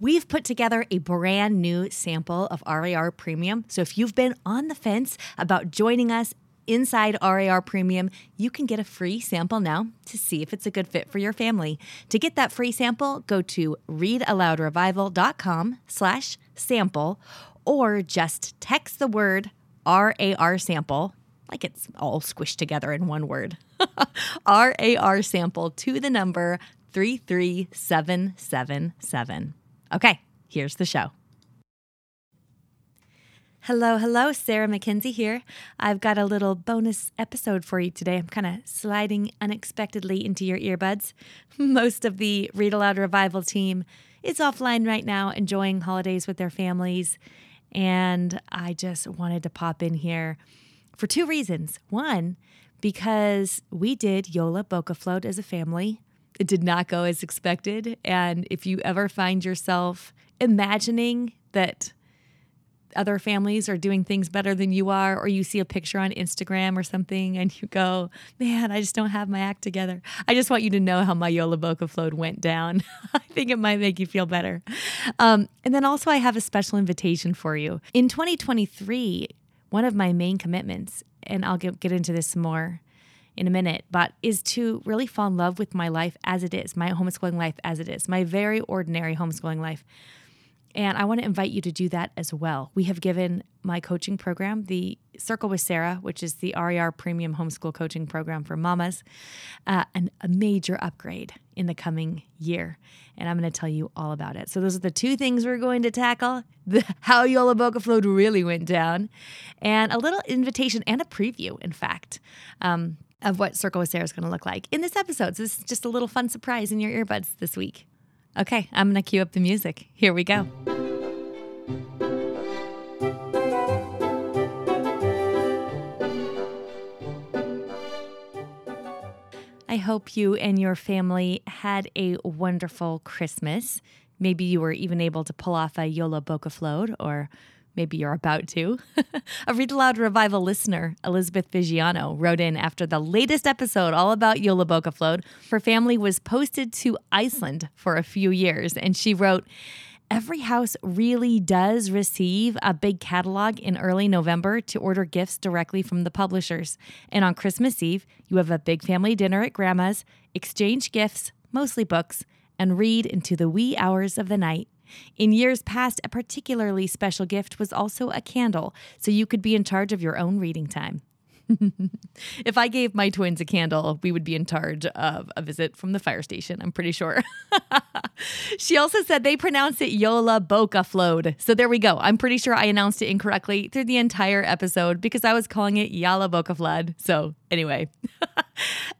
we've put together a brand new sample of RAR Premium. So if you've been on the fence about joining us inside RAR Premium, you can get a free sample now to see if it's a good fit for your family. To get that free sample, go to readaloudrevival.com slash sample or just text the word RAR sample, like it's all squished together in one word, RAR sample to the number 33777. Okay, here's the show. Hello, hello, Sarah Mackenzie here. I've got a little bonus episode for you today. I'm kind of sliding unexpectedly into your earbuds. Most of the Read Aloud Revival team is offline right now, enjoying holidays with their families. And I just wanted to pop in here for two reasons. One, because we did Jolabokaflod as a family. It did not go as expected. And if you ever find yourself imagining that other families are doing things better than you are, or you see a picture on Instagram or something and you go, man, I just don't have my act together. I just want you to know how my Jolabokaflod went down. I think it might make you feel better. Um, and then also, I have a special invitation for you. In 2023, one of my main commitments, and I'll get, get into this more in a minute, but is to really fall in love with my life as it is, my homeschooling life as it is, my very ordinary homeschooling life. And I want to invite you to do that as well. We have given my coaching program, the Circle with Sarah, which is the RAR Premium Homeschool Coaching Program for mamas, uh, an, a major upgrade in the coming year. And I'm going to tell you all about it. So, those are the two things we're going to tackle the, how Jolabokaflod really went down, and a little invitation and a preview, in fact. Um, of what Circle with Sarah is going to look like in this episode. So, this is just a little fun surprise in your earbuds this week. Okay, I'm going to cue up the music. Here we go. I hope you and your family had a wonderful Christmas. Maybe you were even able to pull off a Jolabokaflod, or maybe you're about to. a Read Aloud Revival listener, Elizabeth Vigiano, wrote in after the latest episode all about Jolabokaflod. Her family was posted to Iceland for a few years, and she wrote, Every house really does receive a big catalog in early November to order gifts directly from the publishers. And on Christmas Eve, you have a big family dinner at Grandma's, exchange gifts, mostly books, and read into the wee hours of the night. In years past, a particularly special gift was also a candle, so you could be in charge of your own reading time. if I gave my twins a candle, we would be in charge of a visit from the fire station, I'm pretty sure. she also said they pronounce it Yola Boca Float. So there we go. I'm pretty sure I announced it incorrectly through the entire episode because I was calling it Yala Boca Flood. So anyway,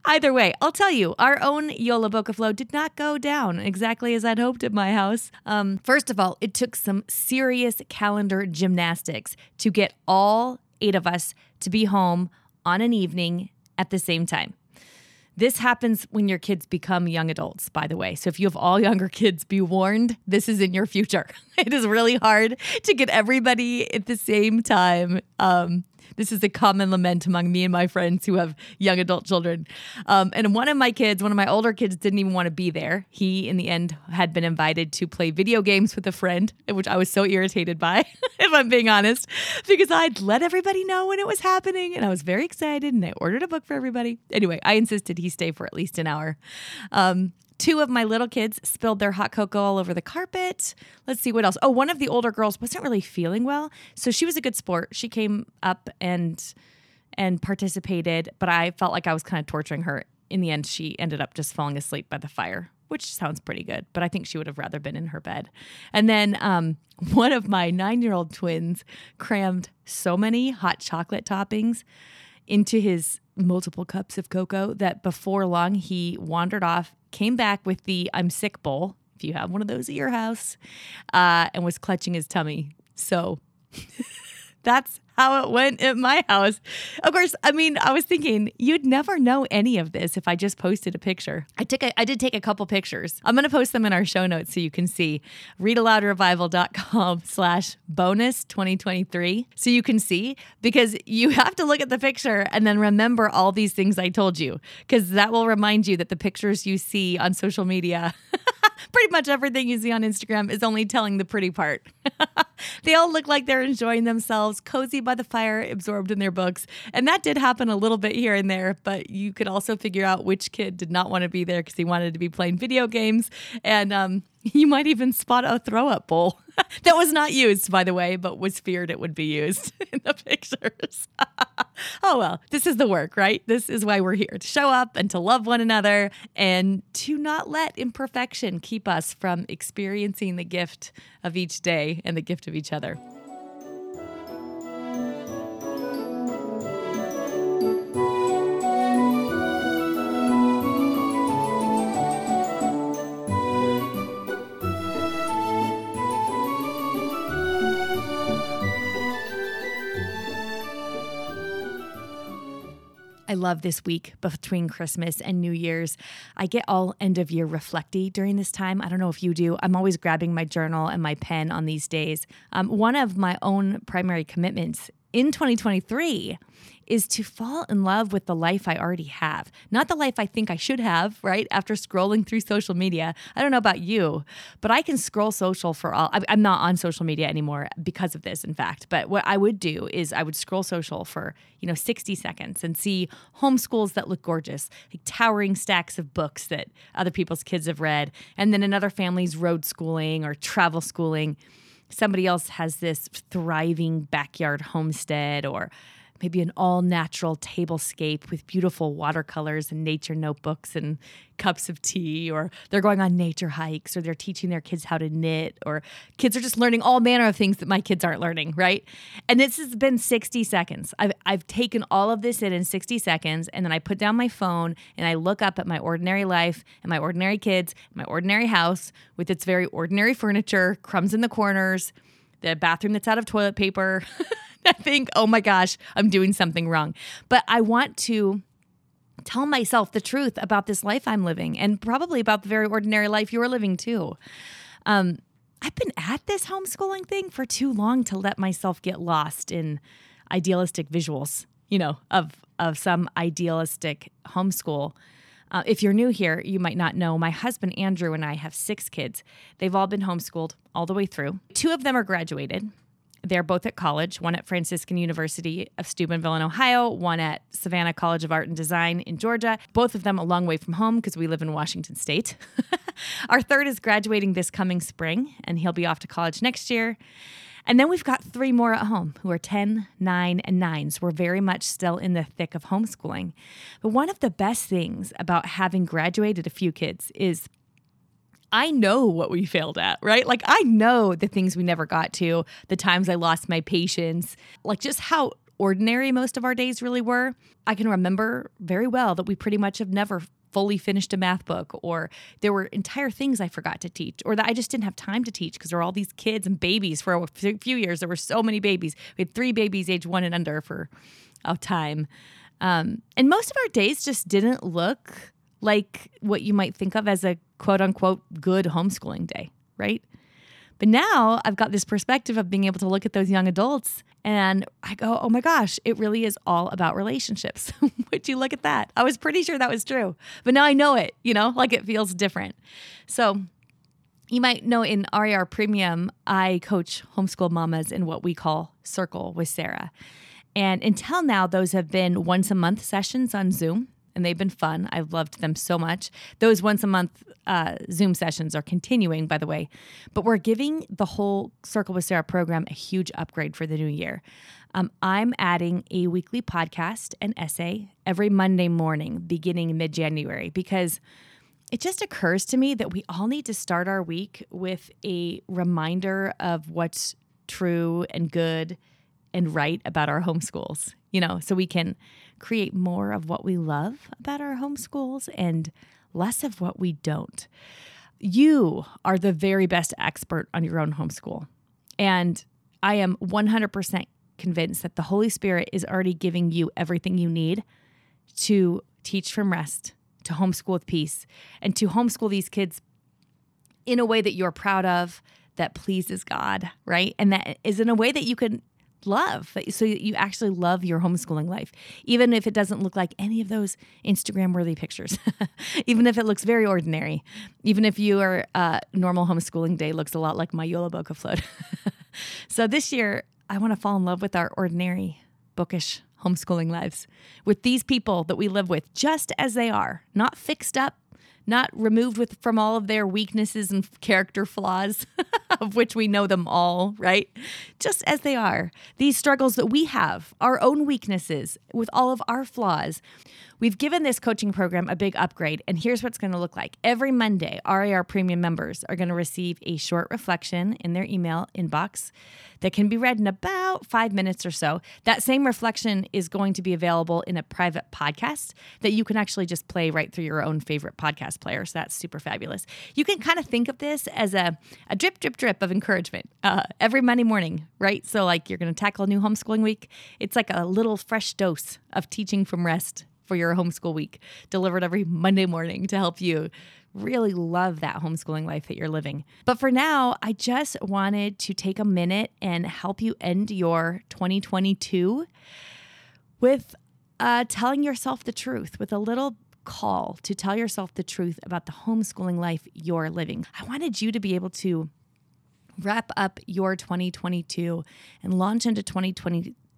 either way, I'll tell you, our own Jolabokaflod did not go down exactly as I'd hoped at my house. Um, first of all, it took some serious calendar gymnastics to get all eight of us to be home on an evening at the same time. This happens when your kids become young adults, by the way. So if you have all younger kids, be warned, this is in your future. It is really hard to get everybody at the same time um, this is a common lament among me and my friends who have young adult children. Um, and one of my kids, one of my older kids, didn't even want to be there. He, in the end, had been invited to play video games with a friend, which I was so irritated by, if I'm being honest, because I'd let everybody know when it was happening and I was very excited and I ordered a book for everybody. Anyway, I insisted he stay for at least an hour. Um, Two of my little kids spilled their hot cocoa all over the carpet. Let's see what else. Oh, one of the older girls wasn't really feeling well, so she was a good sport. She came up and and participated, but I felt like I was kind of torturing her. In the end, she ended up just falling asleep by the fire, which sounds pretty good, but I think she would have rather been in her bed. And then um, one of my nine year old twins crammed so many hot chocolate toppings into his multiple cups of cocoa that before long he wandered off, came back with the I'm sick bowl, if you have one of those at your house, uh, and was clutching his tummy. So that's how it went at my house. Of course, I mean, I was thinking you'd never know any of this if I just posted a picture. I took a, I did take a couple pictures. I'm going to post them in our show notes so you can see readaloudrevival.com slash bonus 2023 so you can see because you have to look at the picture and then remember all these things I told you because that will remind you that the pictures you see on social media Pretty much everything you see on Instagram is only telling the pretty part. they all look like they're enjoying themselves, cozy by the fire, absorbed in their books. And that did happen a little bit here and there, but you could also figure out which kid did not want to be there because he wanted to be playing video games. And um, you might even spot a throw up bowl that was not used, by the way, but was feared it would be used in the pictures. oh, well, this is the work, right? This is why we're here to show up and to love one another and to not let imperfection keep us from experiencing the gift of each day and the gift of each other. I love this week between Christmas and New Year's. I get all end of year reflecty during this time. I don't know if you do. I'm always grabbing my journal and my pen on these days. Um, one of my own primary commitments in 2023 is to fall in love with the life I already have, not the life I think I should have, right? After scrolling through social media. I don't know about you, but I can scroll social for all. I'm not on social media anymore because of this, in fact. But what I would do is I would scroll social for, you know, 60 seconds and see homeschools that look gorgeous, like towering stacks of books that other people's kids have read, and then another family's road schooling or travel schooling somebody else has this thriving backyard homestead or maybe an all natural tablescape with beautiful watercolors and nature notebooks and cups of tea, or they're going on nature hikes, or they're teaching their kids how to knit, or kids are just learning all manner of things that my kids aren't learning, right? And this has been 60 seconds. I've, I've taken all of this in in 60 seconds, and then I put down my phone and I look up at my ordinary life and my ordinary kids, my ordinary house with its very ordinary furniture, crumbs in the corners, the bathroom that's out of toilet paper. I think, oh my gosh, I'm doing something wrong. But I want to tell myself the truth about this life I'm living and probably about the very ordinary life you're living too. Um, I've been at this homeschooling thing for too long to let myself get lost in idealistic visuals, you know, of of some idealistic homeschool. Uh, if you're new here, you might not know my husband Andrew and I have six kids. They've all been homeschooled all the way through. Two of them are graduated. They're both at college, one at Franciscan University of Steubenville in Ohio, one at Savannah College of Art and Design in Georgia. Both of them a long way from home because we live in Washington State. Our third is graduating this coming spring, and he'll be off to college next year. And then we've got three more at home who are 10, 9, and 9. So we're very much still in the thick of homeschooling. But one of the best things about having graduated a few kids is I know what we failed at, right? Like, I know the things we never got to, the times I lost my patience, like just how ordinary most of our days really were. I can remember very well that we pretty much have never fully finished a math book, or there were entire things I forgot to teach, or that I just didn't have time to teach because there were all these kids and babies for a few years. There were so many babies. We had three babies age one and under for a time. Um, and most of our days just didn't look like what you might think of as a quote unquote good homeschooling day, right? But now I've got this perspective of being able to look at those young adults and I go, oh my gosh, it really is all about relationships. Would you look at that? I was pretty sure that was true, but now I know it, you know, like it feels different. So you might know in RAR Premium, I coach homeschool mamas in what we call Circle with Sarah. And until now, those have been once a month sessions on Zoom and they've been fun. I've loved them so much. Those once a month uh, Zoom sessions are continuing, by the way, but we're giving the whole Circle with Sarah program a huge upgrade for the new year. Um, I'm adding a weekly podcast and essay every Monday morning beginning mid January because it just occurs to me that we all need to start our week with a reminder of what's true and good and right about our homeschools, you know, so we can create more of what we love about our homeschools and less of what we don't. You are the very best expert on your own homeschool. And I am 100% convinced that the Holy Spirit is already giving you everything you need to teach from rest, to homeschool with peace, and to homeschool these kids in a way that you're proud of, that pleases God, right? And that is in a way that you can love, so you actually love your homeschooling life, even if it doesn't look like any of those Instagram worthy pictures, even if it looks very ordinary, even if your uh, normal homeschooling day looks a lot like my Jolabokaflod. so this year, I want to fall in love with our ordinary, bookish homeschooling lives, with these people that we live with just as they are, not fixed up, not removed with from all of their weaknesses and character flaws, of which we know them all, right? Just as they are. These struggles that we have, our own weaknesses, with all of our flaws. We've given this coaching program a big upgrade, and here's what's going to look like. Every Monday, RAR Premium members are going to receive a short reflection in their email inbox that can be read in about five minutes or so. That same reflection is going to be available in a private podcast that you can actually just play right through your own favorite podcast player. So that's super fabulous. You can kind of think of this as a, a drip, drip, drip of encouragement uh, every Monday morning, right? So, like you're going to tackle a new homeschooling week, it's like a little fresh dose of teaching from rest for your homeschool week, delivered every Monday morning to help you really love that homeschooling life that you're living. But for now, I just wanted to take a minute and help you end your 2022 with uh, telling yourself the truth, with a little call to tell yourself the truth about the homeschooling life you're living. I wanted you to be able to wrap up your 2022 and launch into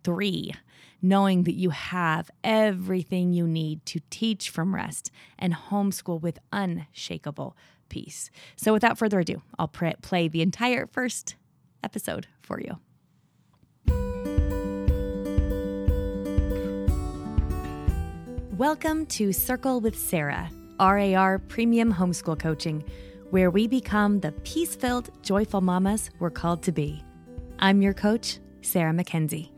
2023 knowing that you have everything you need to teach from rest and homeschool with unshakable peace. So, without further ado, I'll pr- play the entire first episode for you. Welcome to Circle with Sarah, RAR Premium Homeschool Coaching, where we become the peace filled, joyful mamas we're called to be. I'm your coach, Sarah Mackenzie.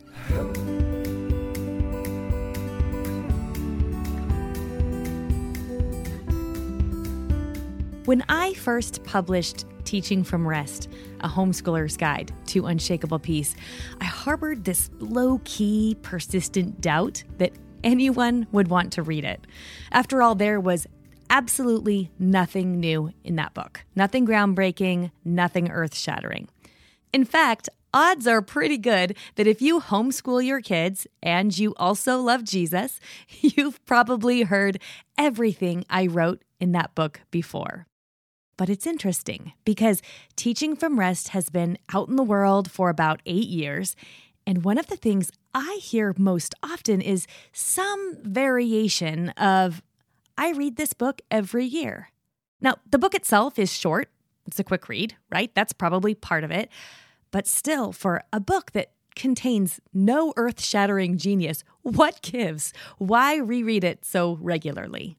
When I first published Teaching from Rest, a homeschooler's guide to unshakable peace, I harbored this low key, persistent doubt that anyone would want to read it. After all, there was absolutely nothing new in that book, nothing groundbreaking, nothing earth shattering. In fact, odds are pretty good that if you homeschool your kids and you also love Jesus, you've probably heard everything I wrote in that book before. But it's interesting because Teaching from Rest has been out in the world for about eight years. And one of the things I hear most often is some variation of, I read this book every year. Now, the book itself is short, it's a quick read, right? That's probably part of it. But still, for a book that contains no earth shattering genius, what gives? Why reread it so regularly?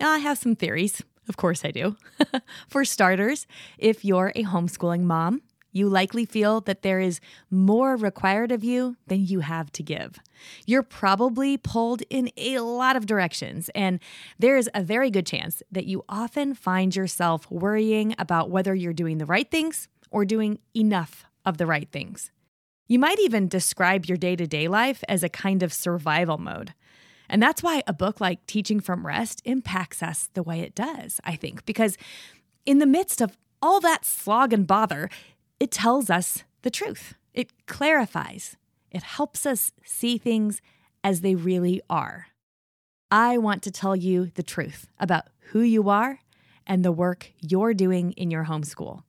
I have some theories. Of course, I do. For starters, if you're a homeschooling mom, you likely feel that there is more required of you than you have to give. You're probably pulled in a lot of directions, and there is a very good chance that you often find yourself worrying about whether you're doing the right things or doing enough of the right things. You might even describe your day to day life as a kind of survival mode. And that's why a book like Teaching from Rest impacts us the way it does, I think, because in the midst of all that slog and bother, it tells us the truth. It clarifies. It helps us see things as they really are. I want to tell you the truth about who you are and the work you're doing in your homeschool.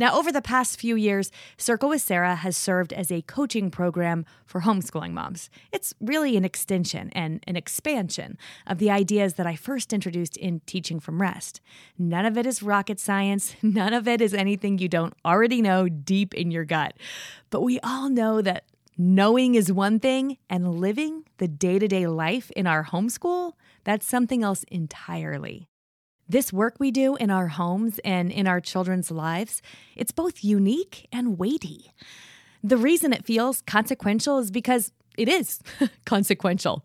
Now, over the past few years, Circle with Sarah has served as a coaching program for homeschooling moms. It's really an extension and an expansion of the ideas that I first introduced in Teaching from Rest. None of it is rocket science, none of it is anything you don't already know deep in your gut. But we all know that knowing is one thing, and living the day to day life in our homeschool, that's something else entirely. This work we do in our homes and in our children's lives, it's both unique and weighty. The reason it feels consequential is because it is consequential.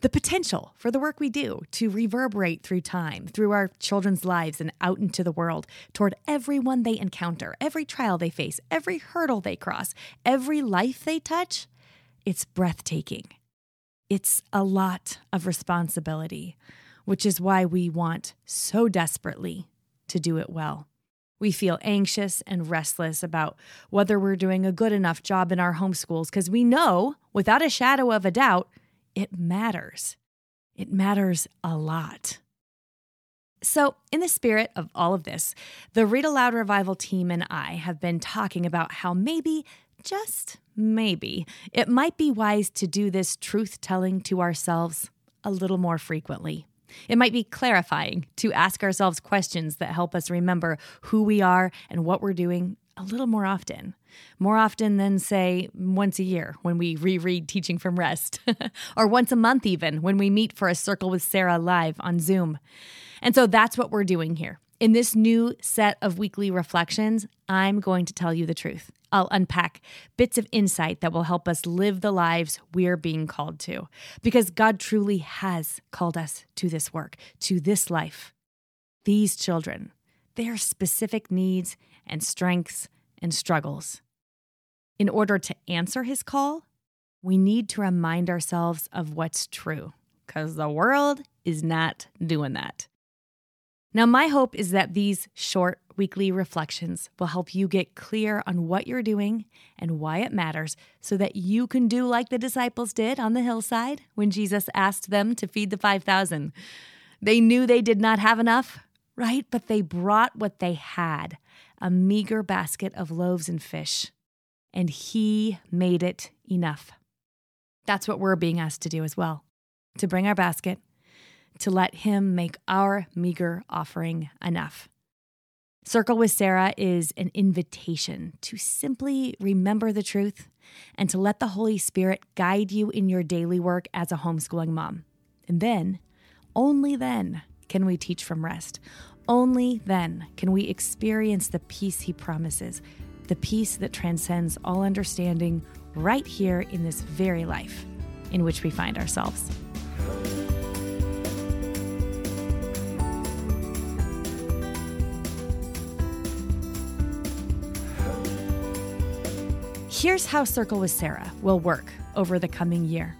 The potential for the work we do to reverberate through time, through our children's lives and out into the world, toward everyone they encounter, every trial they face, every hurdle they cross, every life they touch, it's breathtaking. It's a lot of responsibility which is why we want so desperately to do it well. We feel anxious and restless about whether we're doing a good enough job in our homeschools because we know, without a shadow of a doubt, it matters. It matters a lot. So, in the spirit of all of this, the Read Aloud Revival team and I have been talking about how maybe, just maybe, it might be wise to do this truth telling to ourselves a little more frequently. It might be clarifying to ask ourselves questions that help us remember who we are and what we're doing a little more often. More often than, say, once a year when we reread Teaching from Rest, or once a month, even when we meet for a Circle with Sarah live on Zoom. And so that's what we're doing here. In this new set of weekly reflections, I'm going to tell you the truth. I'll unpack bits of insight that will help us live the lives we're being called to. Because God truly has called us to this work, to this life. These children, their specific needs and strengths and struggles. In order to answer his call, we need to remind ourselves of what's true, because the world is not doing that. Now, my hope is that these short weekly reflections will help you get clear on what you're doing and why it matters so that you can do like the disciples did on the hillside when Jesus asked them to feed the 5,000. They knew they did not have enough, right? But they brought what they had a meager basket of loaves and fish, and He made it enough. That's what we're being asked to do as well to bring our basket to let Him make our meager offering enough. Circle with Sarah is an invitation to simply remember the truth and to let the Holy Spirit guide you in your daily work as a homeschooling mom. And then, only then, can we teach from rest. Only then can we experience the peace He promises, the peace that transcends all understanding right here in this very life in which we find ourselves. Here's how Circle with Sarah will work over the coming year.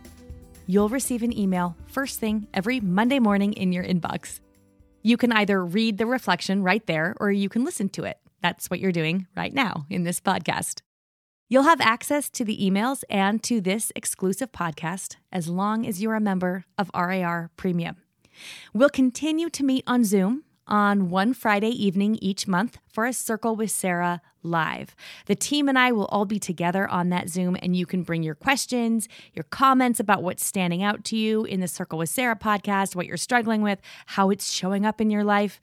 You'll receive an email first thing every Monday morning in your inbox. You can either read the reflection right there or you can listen to it. That's what you're doing right now in this podcast. You'll have access to the emails and to this exclusive podcast as long as you're a member of RAR Premium. We'll continue to meet on Zoom on one Friday evening each month for a Circle with Sarah live. The team and I will all be together on that Zoom, and you can bring your questions, your comments about what's standing out to you in the Circle with Sarah podcast, what you're struggling with, how it's showing up in your life.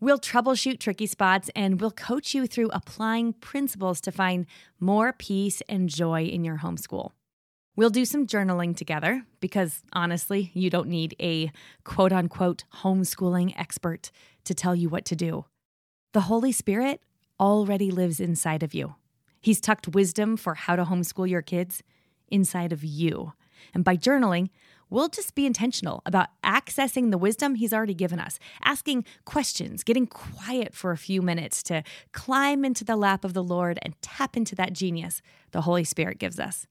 We'll troubleshoot tricky spots and we'll coach you through applying principles to find more peace and joy in your homeschool. We'll do some journaling together because honestly, you don't need a quote unquote homeschooling expert to tell you what to do. The Holy Spirit already lives inside of you. He's tucked wisdom for how to homeschool your kids inside of you. And by journaling, we'll just be intentional about accessing the wisdom He's already given us, asking questions, getting quiet for a few minutes to climb into the lap of the Lord and tap into that genius the Holy Spirit gives us.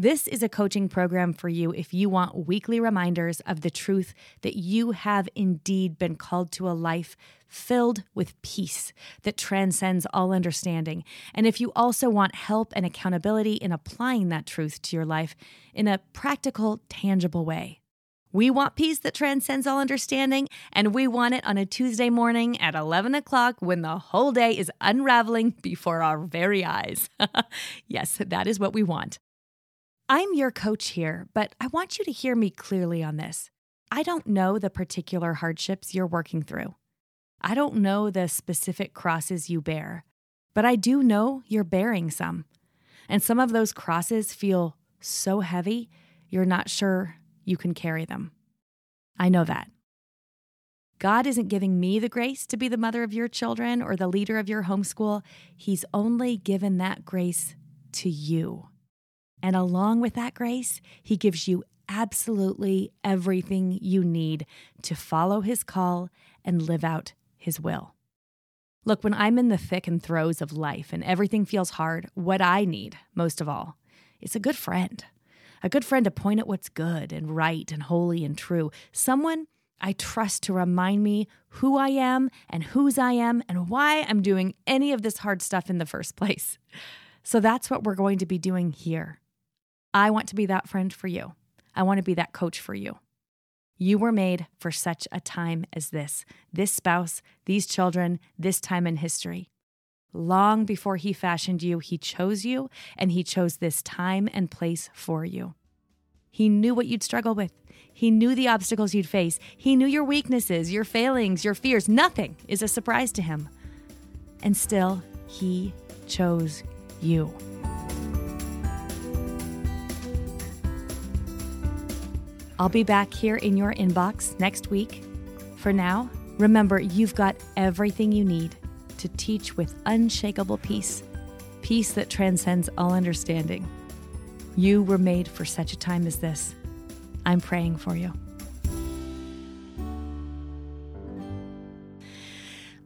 This is a coaching program for you if you want weekly reminders of the truth that you have indeed been called to a life filled with peace that transcends all understanding. And if you also want help and accountability in applying that truth to your life in a practical, tangible way. We want peace that transcends all understanding, and we want it on a Tuesday morning at 11 o'clock when the whole day is unraveling before our very eyes. yes, that is what we want. I'm your coach here, but I want you to hear me clearly on this. I don't know the particular hardships you're working through. I don't know the specific crosses you bear, but I do know you're bearing some. And some of those crosses feel so heavy, you're not sure you can carry them. I know that. God isn't giving me the grace to be the mother of your children or the leader of your homeschool. He's only given that grace to you. And along with that grace, He gives you absolutely everything you need to follow His call and live out His will. Look, when I'm in the thick and throes of life and everything feels hard, what I need most of all is a good friend. A good friend to point at what's good and right and holy and true. Someone I trust to remind me who I am and whose I am and why I'm doing any of this hard stuff in the first place. So that's what we're going to be doing here. I want to be that friend for you. I want to be that coach for you. You were made for such a time as this this spouse, these children, this time in history. Long before he fashioned you, he chose you and he chose this time and place for you. He knew what you'd struggle with. He knew the obstacles you'd face. He knew your weaknesses, your failings, your fears. Nothing is a surprise to him. And still, he chose you. I'll be back here in your inbox next week. For now, remember you've got everything you need to teach with unshakable peace, peace that transcends all understanding. You were made for such a time as this. I'm praying for you.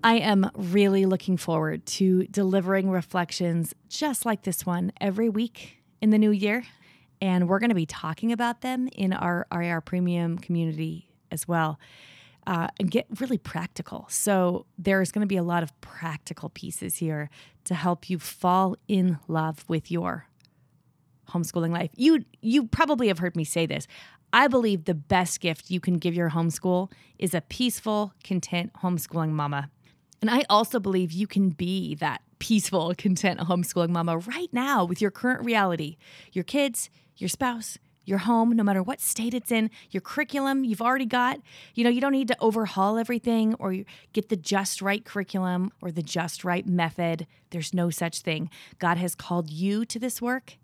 I am really looking forward to delivering reflections just like this one every week in the new year. And we're going to be talking about them in our RAR Premium community as well uh, and get really practical. So there's going to be a lot of practical pieces here to help you fall in love with your homeschooling life. You you probably have heard me say this. I believe the best gift you can give your homeschool is a peaceful, content homeschooling mama. And I also believe you can be that peaceful, content homeschooling mama right now with your current reality. Your kids, your spouse, your home, no matter what state it's in, your curriculum you've already got. You know, you don't need to overhaul everything or get the just right curriculum or the just right method. There's no such thing. God has called you to this work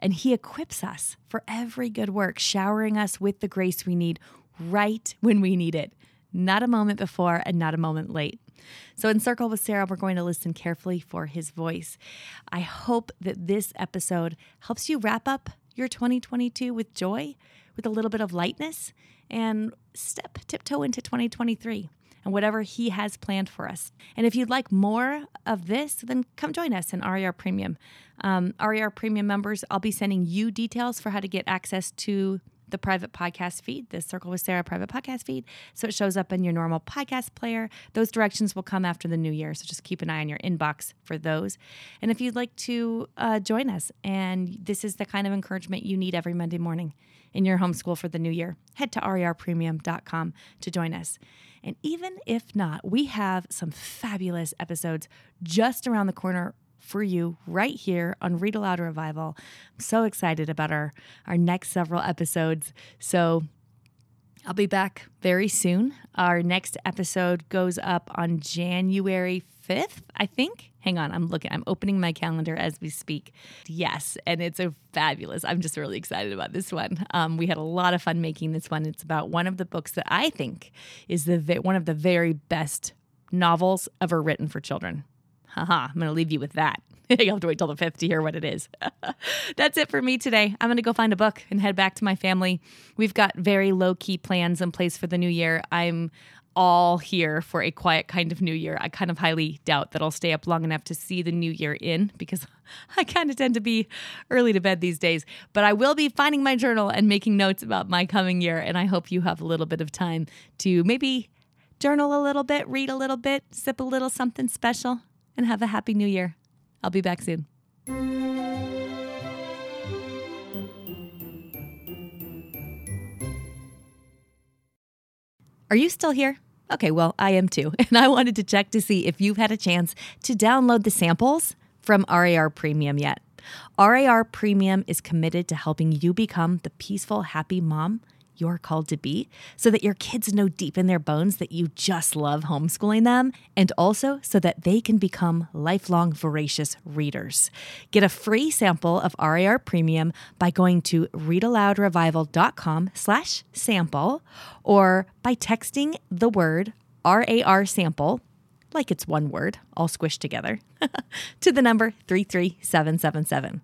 and He equips us for every good work, showering us with the grace we need right when we need it, not a moment before and not a moment late. So, in Circle with Sarah, we're going to listen carefully for His voice. I hope that this episode helps you wrap up your 2022 with joy, with a little bit of lightness, and step tiptoe into 2023 and whatever He has planned for us. And if you'd like more of this, then come join us in RAR Premium. Um, RAR Premium members, I'll be sending you details for how to get access to the private podcast feed, the Circle with Sarah private podcast feed. So it shows up in your normal podcast player. Those directions will come after the new year. So just keep an eye on your inbox for those. And if you'd like to uh, join us, and this is the kind of encouragement you need every Monday morning in your homeschool for the new year, head to rarpremium.com to join us. And even if not, we have some fabulous episodes just around the corner for you right here on Read Aloud Revival. I'm so excited about our, our next several episodes. So I'll be back very soon. Our next episode goes up on January 5th, I think. Hang on, I'm looking, I'm opening my calendar as we speak. Yes, and it's a fabulous. I'm just really excited about this one. Um, we had a lot of fun making this one. It's about one of the books that I think is the one of the very best novels ever written for children. Haha, I'm going to leave you with that. You'll have to wait till the fifth to hear what it is. That's it for me today. I'm going to go find a book and head back to my family. We've got very low key plans in place for the new year. I'm all here for a quiet kind of new year. I kind of highly doubt that I'll stay up long enough to see the new year in because I kind of tend to be early to bed these days. But I will be finding my journal and making notes about my coming year. And I hope you have a little bit of time to maybe journal a little bit, read a little bit, sip a little something special, and have a happy new year. I'll be back soon. Are you still here? Okay, well, I am too. And I wanted to check to see if you've had a chance to download the samples from RAR Premium yet. RAR Premium is committed to helping you become the peaceful, happy mom you're called to be so that your kids know deep in their bones that you just love homeschooling them, and also so that they can become lifelong voracious readers. Get a free sample of RAR Premium by going to readaloudrevival.com slash sample or by texting the word RAR sample like it's one word, all squished together, to the number 33777.